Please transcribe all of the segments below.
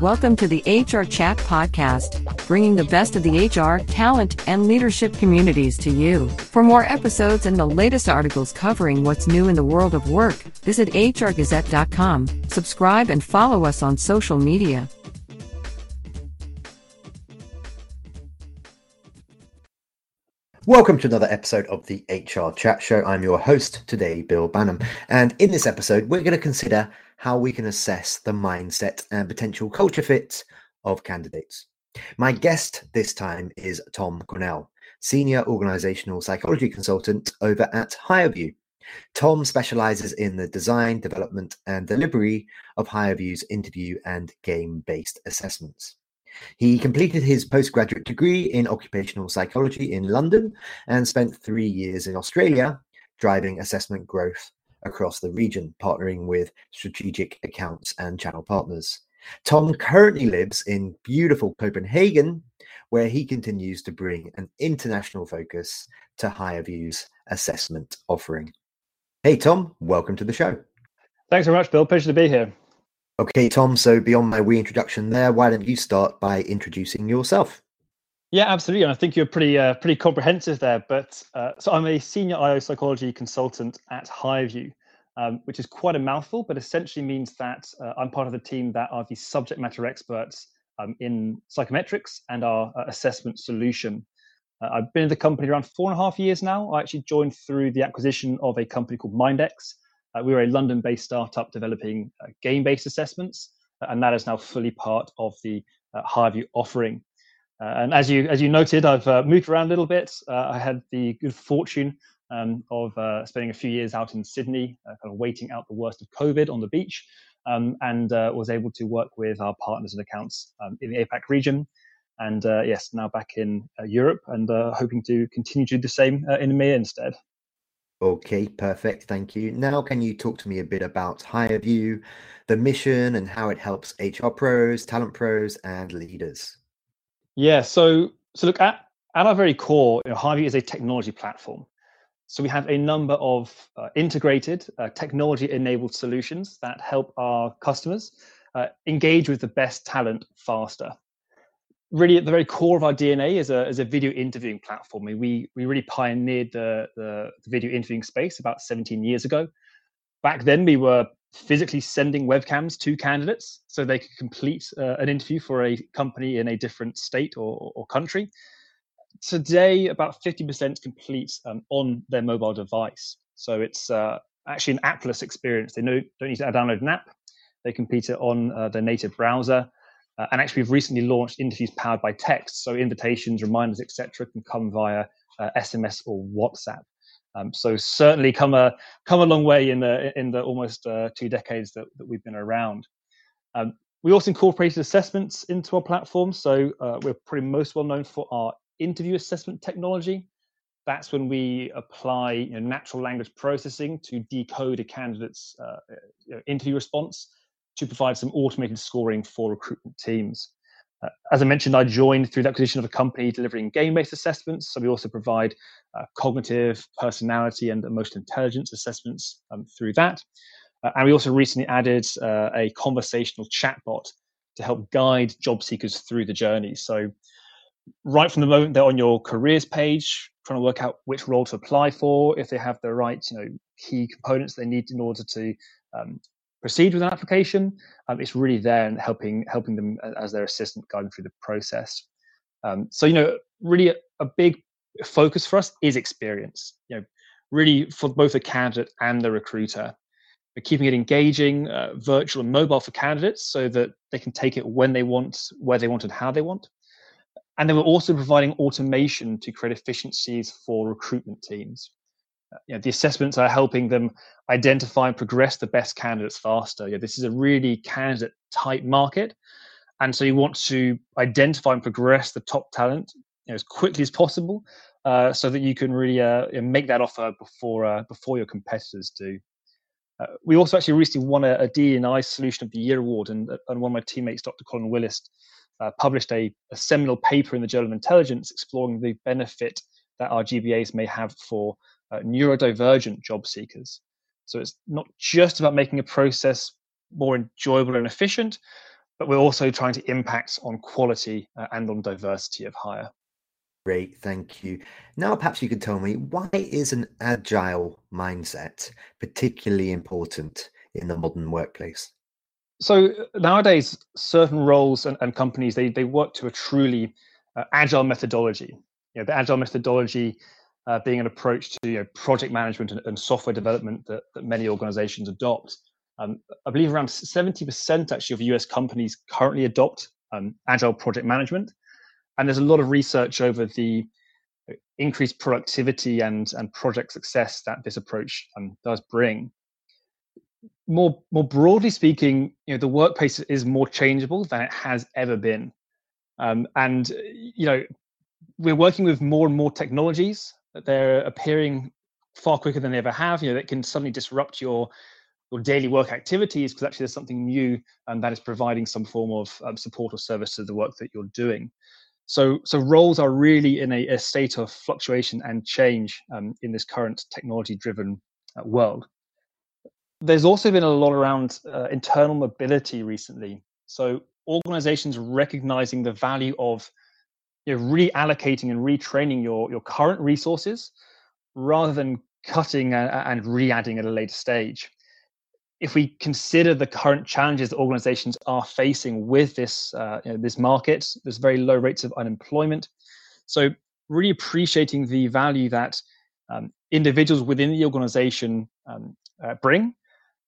Welcome to the HR Chat Podcast, bringing the best of the HR, talent, and leadership communities to you. For more episodes and the latest articles covering what's new in the world of work, visit hrgazette.com, subscribe, and follow us on social media. Welcome to another episode of the HR Chat Show. I'm your host today, Bill Banham. And in this episode, we're going to consider how we can assess the mindset and potential culture fit of candidates. My guest this time is Tom Cornell, Senior Organizational Psychology Consultant over at HireVue. Tom specializes in the design, development, and delivery of HireVue's interview and game based assessments. He completed his postgraduate degree in occupational psychology in London and spent three years in Australia driving assessment growth across the region, partnering with strategic accounts and channel partners. Tom currently lives in beautiful Copenhagen, where he continues to bring an international focus to HireVue's assessment offering. Hey, Tom, welcome to the show. Thanks very much, Bill. Pleasure to be here. Okay, Tom, so beyond my reintroduction there, why don't you start by introducing yourself? Yeah, absolutely. And I think you're pretty uh, pretty comprehensive there. But uh, so I'm a senior IO psychology consultant at HireVue, um, which is quite a mouthful, but essentially means that uh, I'm part of the team that are the subject matter experts um, in psychometrics and our uh, assessment solution. Uh, I've been in the company around four and a half years now. I actually joined through the acquisition of a company called MindX. Uh, we were a London-based startup developing game-based assessments, and that is now fully part of the uh, HireVue offering. Uh, and as you as you noted, I've uh, moved around a little bit. Uh, I had the good fortune um, of uh, spending a few years out in Sydney, uh, kind of waiting out the worst of COVID on the beach, um, and uh, was able to work with our partners and accounts um, in the APAC region. And yes, now back in Europe and hoping to continue to do the same in EMEA instead. Okay, perfect. Thank you. Now, can you talk to me a bit about HireVue, the mission, and how it helps HR pros, talent pros, and leaders? Yeah. So, so look at at our very core, you know, HireVue is a technology platform. So we have a number of uh, integrated uh, technology-enabled solutions that help our customers uh, engage with the best talent faster. Really, at the very core of our DNA is a, is a video interviewing platform. We, we really pioneered the, the, the video interviewing space about 17 years ago. Back then, we were physically sending webcams to candidates so they could complete uh, an interview for a company in a different state or, or country. Today, about 50% complete um, on their mobile device. So it's uh, actually an appless experience. They don't need to download an app. They complete it on uh, their native browser. Uh, and actually, we've recently launched interviews powered by text. So invitations, reminders, etc., can come via SMS uh, or WhatsApp. Um, so certainly come a come a long way in the in the almost uh, two decades that, that we've been around. Um, we also incorporated assessments into our platform, so uh, we're probably most well known for our interview assessment technology. That's when we apply you know, natural language processing to decode a candidate's uh, interview response to provide some automated scoring for recruitment teams. Uh, as I mentioned, I joined through the acquisition of a company delivering game-based assessments. So we also provide uh, cognitive, personality, and emotional intelligence assessments um, through that. Uh, and we also recently added uh, a conversational chatbot to help guide job seekers through the journey. So right from the moment they're on your careers page, trying to work out which role to apply for, if they have the right, you know, key components they need in order to um, proceed with an application. Um, it's really there and helping helping them as their assistant guiding through the process. Um, so you know, really a, a, big focus for us is experience. You know, really for both the candidate and the recruiter. We're keeping it engaging, uh, virtual and mobile for candidates, so that they can take it when they want, where they want, and how they want. And then we're also providing automation to create efficiencies for recruitment teams you know, the assessments are helping them identify and progress the best candidates faster. Yeah, this is a really candidate type market. And so you want to identify and progress the top talent you know, as quickly as possible uh, so that you can really uh, make that offer before, uh, before your competitors do. Uh, we also actually recently won a, a DNI Solution of the Year award, and, and one of my teammates, Dr. Colin Willis, uh, published a, a seminal paper in the Journal of Intelligence exploring the benefit that our GBAs may have for uh, neurodivergent job seekers. So it's not just about making a process more enjoyable and efficient, but we're also trying to impact on quality uh, and on diversity of hire. Great, thank you. Now, perhaps you could tell me why is an agile mindset particularly important in the modern workplace? So nowadays, certain roles and, and companies they they work to a truly uh, agile methodology. You know, the agile methodology uh, being an approach to you know, project management and, and, software development that, that many organizations adopt. Um, I believe around 70% actually of US companies currently adopt um, agile project management. And there's a lot of research over the increased productivity and, and project success that this approach um, does bring. More, more broadly speaking, you know, the workplace is more changeable than it has ever been. Um, and you know, we're working with more and more technologies that they're appearing far quicker than they ever have. You know, that can suddenly disrupt your your daily work activities because actually there's something new and that is providing some form of um, support or service to the work that you're doing. So, so roles are really in a, a state of fluctuation and change um, in this current technology-driven uh, world. There's also been a lot around uh, internal mobility recently. So, organizations recognizing the value of you know, reallocating and retraining your your current resources rather than cutting and re-adding at a later stage. If we consider the current challenges that organizations are facing with this uh, you know, this market, there's very low rates of unemployment. So really appreciating the value that um, individuals within the organization um, uh, bring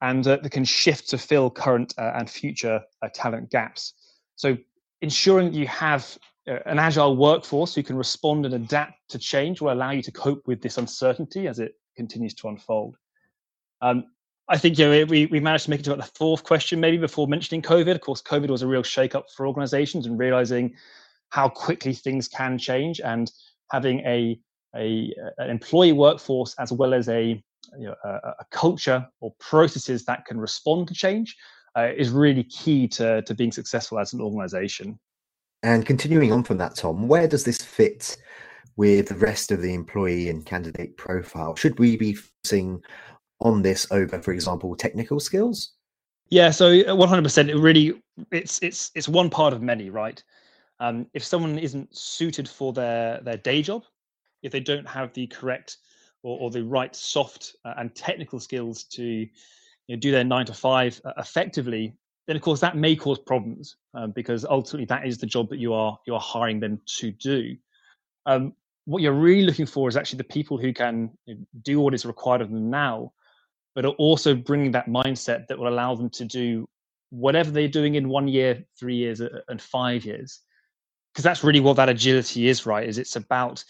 and uh, that can shift to fill current uh, and future uh, talent gaps. So ensuring you have an agile workforce who can respond and adapt to change will allow you to cope with this uncertainty as it continues to unfold. Um, I think you know, we, we managed to make it to about the fourth question, maybe before mentioning COVID. Of course, COVID was a real shake-up for organizations and realizing how quickly things can change and having a, a an employee workforce as well as a, you know, a, a culture or processes that can respond to change uh, is really key to, to being successful as an organization. And continuing on from that, Tom, where does this fit with the rest of the employee and candidate profile? Should we be focusing on this over, for example, technical skills? Yeah, so 100%. It really, it's it's it's one part of many, right? Um, if someone isn't suited for their their day job, if they don't have the correct or, or the right soft uh, and technical skills to you know, do their nine to five uh, effectively, then of course that may cause problems um, because ultimately that is the job that you are you are hiring them to do. Um, what you're really looking for is actually the people who can do what is required of them now, but are also bringing that mindset that will allow them to do whatever they're doing in one year, three years, uh, and five years. Because that's really what that agility is, right? Is it's about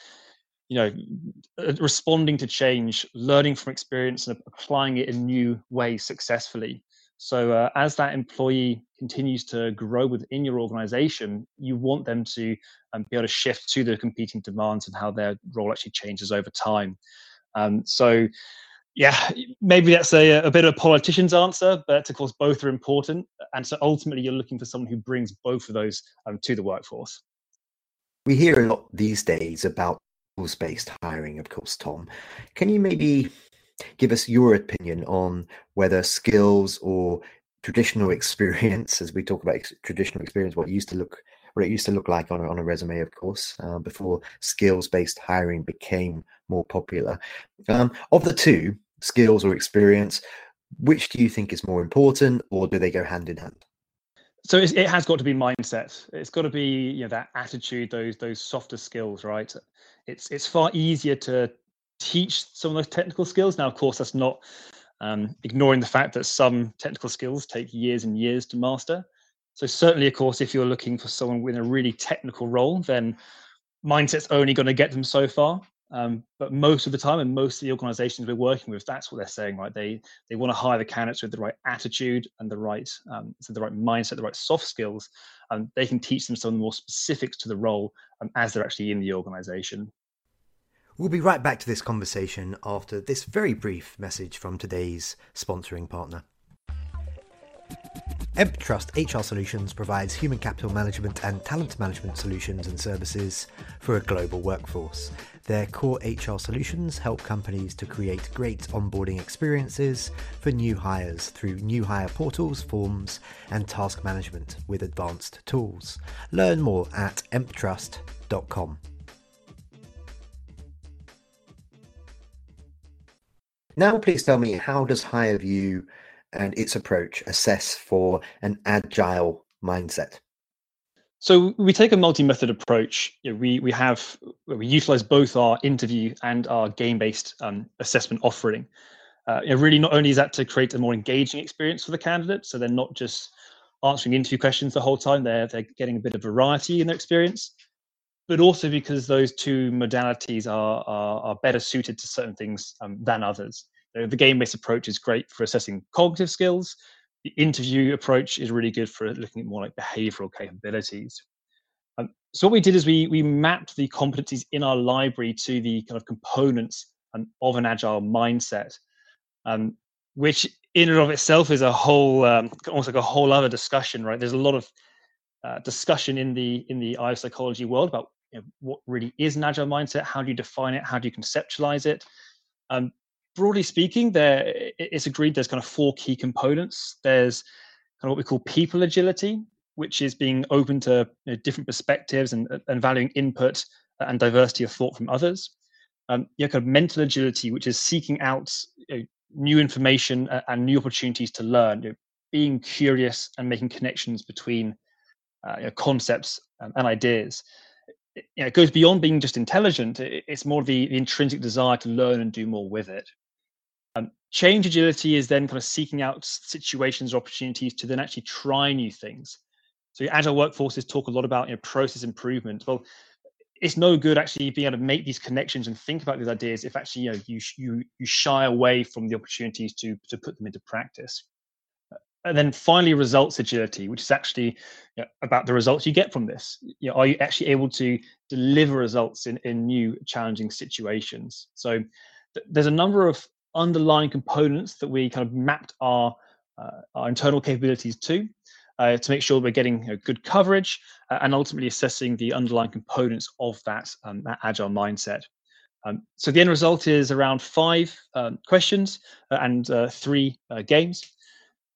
you know uh, responding to change, learning from experience, and applying it in new ways successfully. So uh, as that employee continues to grow within your organization, you want them to um, be able to shift to the competing demands and how their role actually changes over time. Um, so yeah, maybe that's a, a bit of a politician's answer, but of course both are important. And so ultimately you're looking for someone who brings both of those um, to the workforce. We hear a lot these days about based hiring, of course, Tom. Can you maybe give us your opinion on whether skills or traditional experience, as we talk about ex- traditional experience, what used to look what it used to look like on a, on a resume, of course, uh, before skills-based hiring became more popular. Um, of the two, skills or experience, which do you think is more important, or do they go hand in hand? So it has got to be mindset. It's got to be you know that attitude, those those softer skills, right? It's it's far easier to teach some of those technical skills. Now, of course, that's not um, ignoring the fact that some technical skills take years and years to master. So certainly, of course, if you're looking for someone with a really technical role, then mindset's only going to get them so far. Um, but most of the time, and most of the organisations we're working with, that's what they're saying, right? They they want to hire the candidates with the right attitude and the right um, so the right mindset, the right soft skills, and they can teach them some of the more specifics to the role um, as they're actually in the organisation. We'll be right back to this conversation after this very brief message from today's sponsoring partner. EmpTrust HR Solutions provides human capital management and talent management solutions and services for a global workforce. Their core HR solutions help companies to create great onboarding experiences for new hires through new hire portals, forms, and task management with advanced tools. Learn more at emptrust.com. Now, please tell me how does HireVue and its approach assess for an agile mindset? So we take a multi-method approach. You know, we we have we utilize both our interview and our game-based um, assessment offering. Uh, you know, really, not only is that to create a more engaging experience for the candidate, so they're not just answering interview questions the whole time; they're they're getting a bit of variety in their experience, but also because those two modalities are are, are better suited to certain things um, than others. You know, the game-based approach is great for assessing cognitive skills, the interview approach is really good for looking at more like behavioral capabilities. Um, so what we did is we we mapped the competencies in our library to the kind of components um, of an agile mindset, um, which in and of itself is a whole um, almost like a whole other discussion, right? There's a lot of uh, discussion in the in the IO psychology world about you know, what really is an agile mindset. How do you define it? How do you conceptualize it? Um, broadly speaking, there it's agreed there's kind of four key components. There's kind of what we call people agility, which is being open to you know, different perspectives and, and valuing input and diversity of thought from others. Um, you have kind of mental agility, which is seeking out you know, new information and new opportunities to learn, you know, being curious and making connections between uh, you know, concepts and, and ideas. It, you know, it goes beyond being just intelligent. It, it's more the, the intrinsic desire to learn and do more with it. Change agility is then kind of seeking out situations or opportunities to then actually try new things. So your agile workforces talk a lot about you know, process improvement. Well, it's no good actually being able to make these connections and think about these ideas if actually you know you you you shy away from the opportunities to to put them into practice. And then finally, results agility, which is actually you know, about the results you get from this. You know, are you actually able to deliver results in in new challenging situations? So th- there's a number of underlying components that we kind of mapped our uh, our internal capabilities to uh, to make sure we're getting you know, good coverage uh, and ultimately assessing the underlying components of that, um, that agile mindset. Um, so the end result is around five um, questions uh, and uh, three uh, games,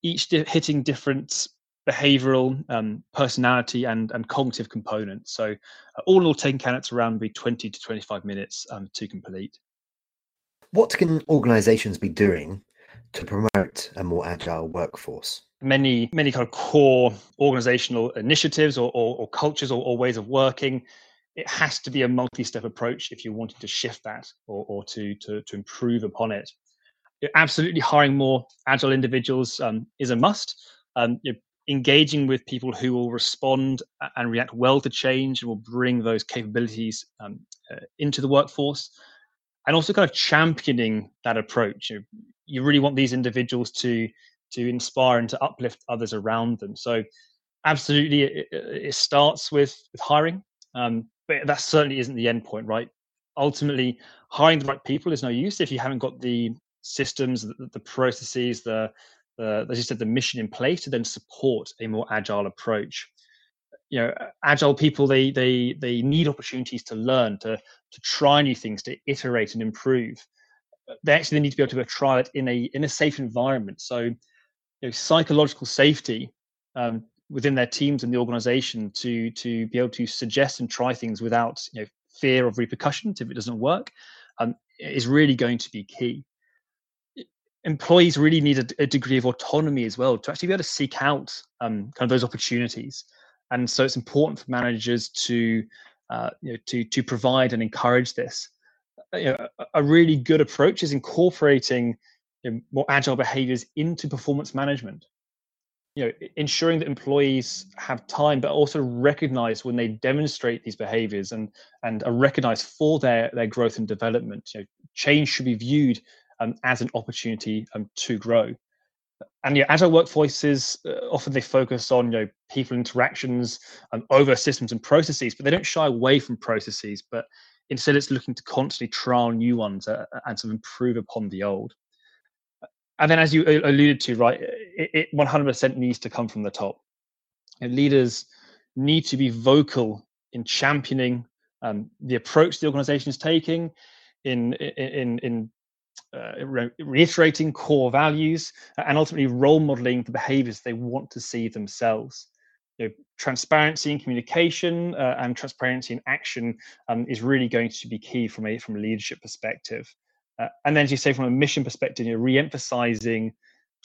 each di- hitting different behavioral, um, personality, and, and cognitive components. So all in all, taking candidates around be 20 to 25 minutes um, to complete. What can organizations be doing to promote a more agile workforce? Many, many kind of core organizational initiatives or, or, or cultures or, or, ways of working. It has to be a multi-step approach if you're wanting to shift that or, to, to, to improve upon it. Absolutely, hiring more agile individuals um, is a must. Um, engaging with people who will respond and react well to change and will bring those capabilities um, uh, into the workforce and also kind of championing that approach. You, you really want these individuals to to inspire and to uplift others around them. So, absolutely, it, it starts with with hiring, um, but that certainly isn't the end point, right? Ultimately, hiring the right people is no use if you haven't got the systems, the, the processes, the the, as you said, the mission in place to then support a more agile approach you know agile people they they they need opportunities to learn to to try new things to iterate and improve. They actually need to be able to try it in a in a safe environment. So you know psychological safety um, within their teams and the organization to to be able to suggest and try things without you know fear of repercussions if it doesn't work um, is really going to be key. Employees really need a, a, degree of autonomy as well to actually be able to seek out um, kind of those opportunities and so it's important for managers to uh, you know, to to provide and encourage this. Uh, you know, a really good approach is incorporating you know, more agile behaviors into performance management. You know, ensuring that employees have time, but also recognize when they demonstrate these behaviors and and are recognized for their their growth and development. You know, change should be viewed um, as an opportunity um, to grow and yeah, agile workforces uh, often they focus on you know people interactions um, over systems and processes, but they don't shy away from processes. But instead, it's looking to constantly trial new ones uh, and to improve upon the old. and then, as you alluded to, right, it, it 100% needs to come from the top. And leaders need to be vocal in championing um, the approach the organization is taking, in in in uh, re- reiterating core values, and ultimately role modeling the behaviors they want to see themselves. You know, transparency and communication uh, and transparency in action um, is really going to be key from a from a leadership perspective. Uh, and then, as you say, from a mission perspective, you're re-emphasizing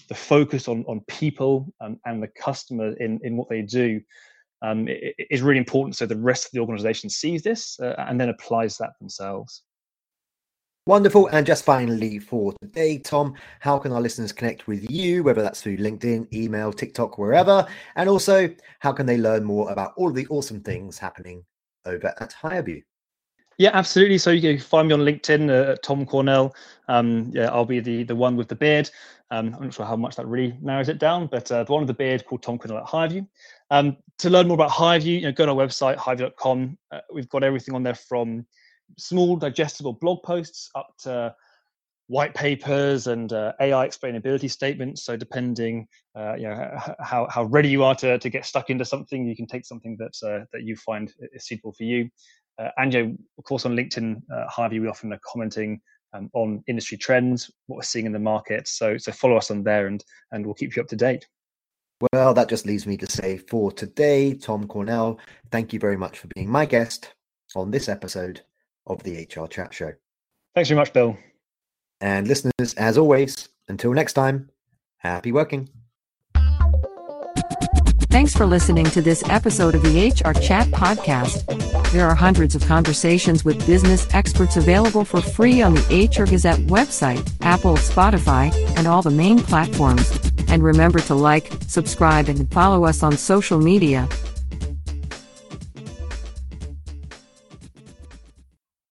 the focus on on people um, and the customer in in what they do um, is really important. So the rest of the organization sees this uh, and then applies that themselves. Wonderful. And just finally for today, Tom, how can our listeners connect with you, whether that's through LinkedIn, email, TikTok, wherever? And also, how can they learn more about all of the awesome things happening over at HireVue? Yeah, absolutely. So you can find me on LinkedIn, uh, Tom Cornell. Um, yeah, I'll be the the one with the beard. Um, I'm not sure how much that really narrows it down, but uh, the one with the beard called Tom Cornell at HireVue. Um, to learn more about HireVue, you know, go to our website, hirevue.com. Uh, we've got everything on there from small digestible blog posts up to white papers and uh, AI explainability statements. So depending, uh, you know, how, how ready you are to, to get stuck into something, you can take something that uh, that you find is suitable for you. And you know, of course, on LinkedIn, uh, HireVue, we often are commenting um, on industry trends, what we're seeing in the market. So so follow us on there, and and we'll keep you up to date. Well, that just leaves me to say for today, Tom Cornell, thank you very much for being my guest on this episode of the HR Chat Show. Thanks very much, Bill. And listeners, as always, until next time, happy working. Thanks for listening to this episode of the HR Chat Podcast. There are hundreds of conversations with business experts available for free on the HR Gazette website, Apple, Spotify, and all the main platforms. And remember to like, subscribe, and follow us on social media.